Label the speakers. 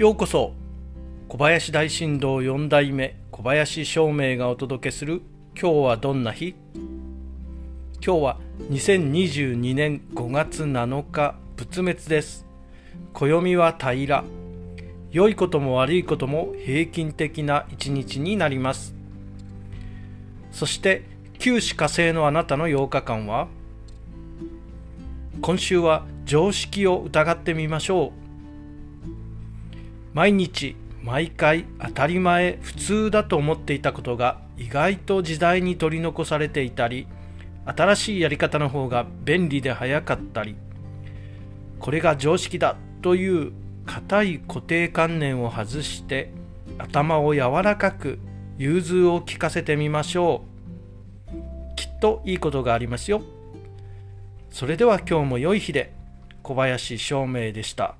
Speaker 1: ようこそ小林大震動4代目小林照明がお届けする今日はどんな日？今日は2022年5月7日仏滅です。暦は平。ら良いことも悪いことも平均的な一日になります。そして九死火星のあなたの8日間は今週は常識を疑ってみましょう。毎日毎回当たり前普通だと思っていたことが意外と時代に取り残されていたり新しいやり方の方が便利で早かったりこれが常識だという固い固定観念を外して頭を柔らかく融通を聞かせてみましょうきっといいことがありますよそれでは今日も良い日で小林照明でした。